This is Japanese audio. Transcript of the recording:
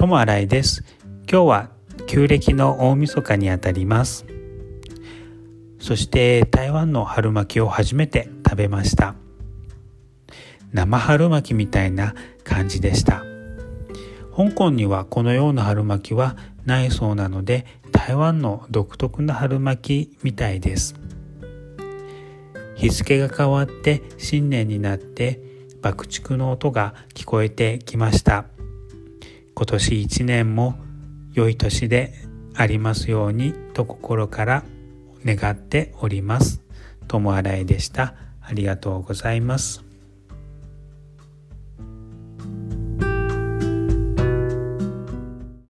友新井です。今日は旧暦の大晦日にあたります。そして台湾の春巻きを初めて食べました。生春巻きみたいな感じでした。香港にはこのような春巻きはないそうなので台湾の独特な春巻きみたいです。日付が変わって新年になって爆竹の音が聞こえてきました。今年一年も良い年でありますようにと心から願っております。友新井でした。ありがとうございます。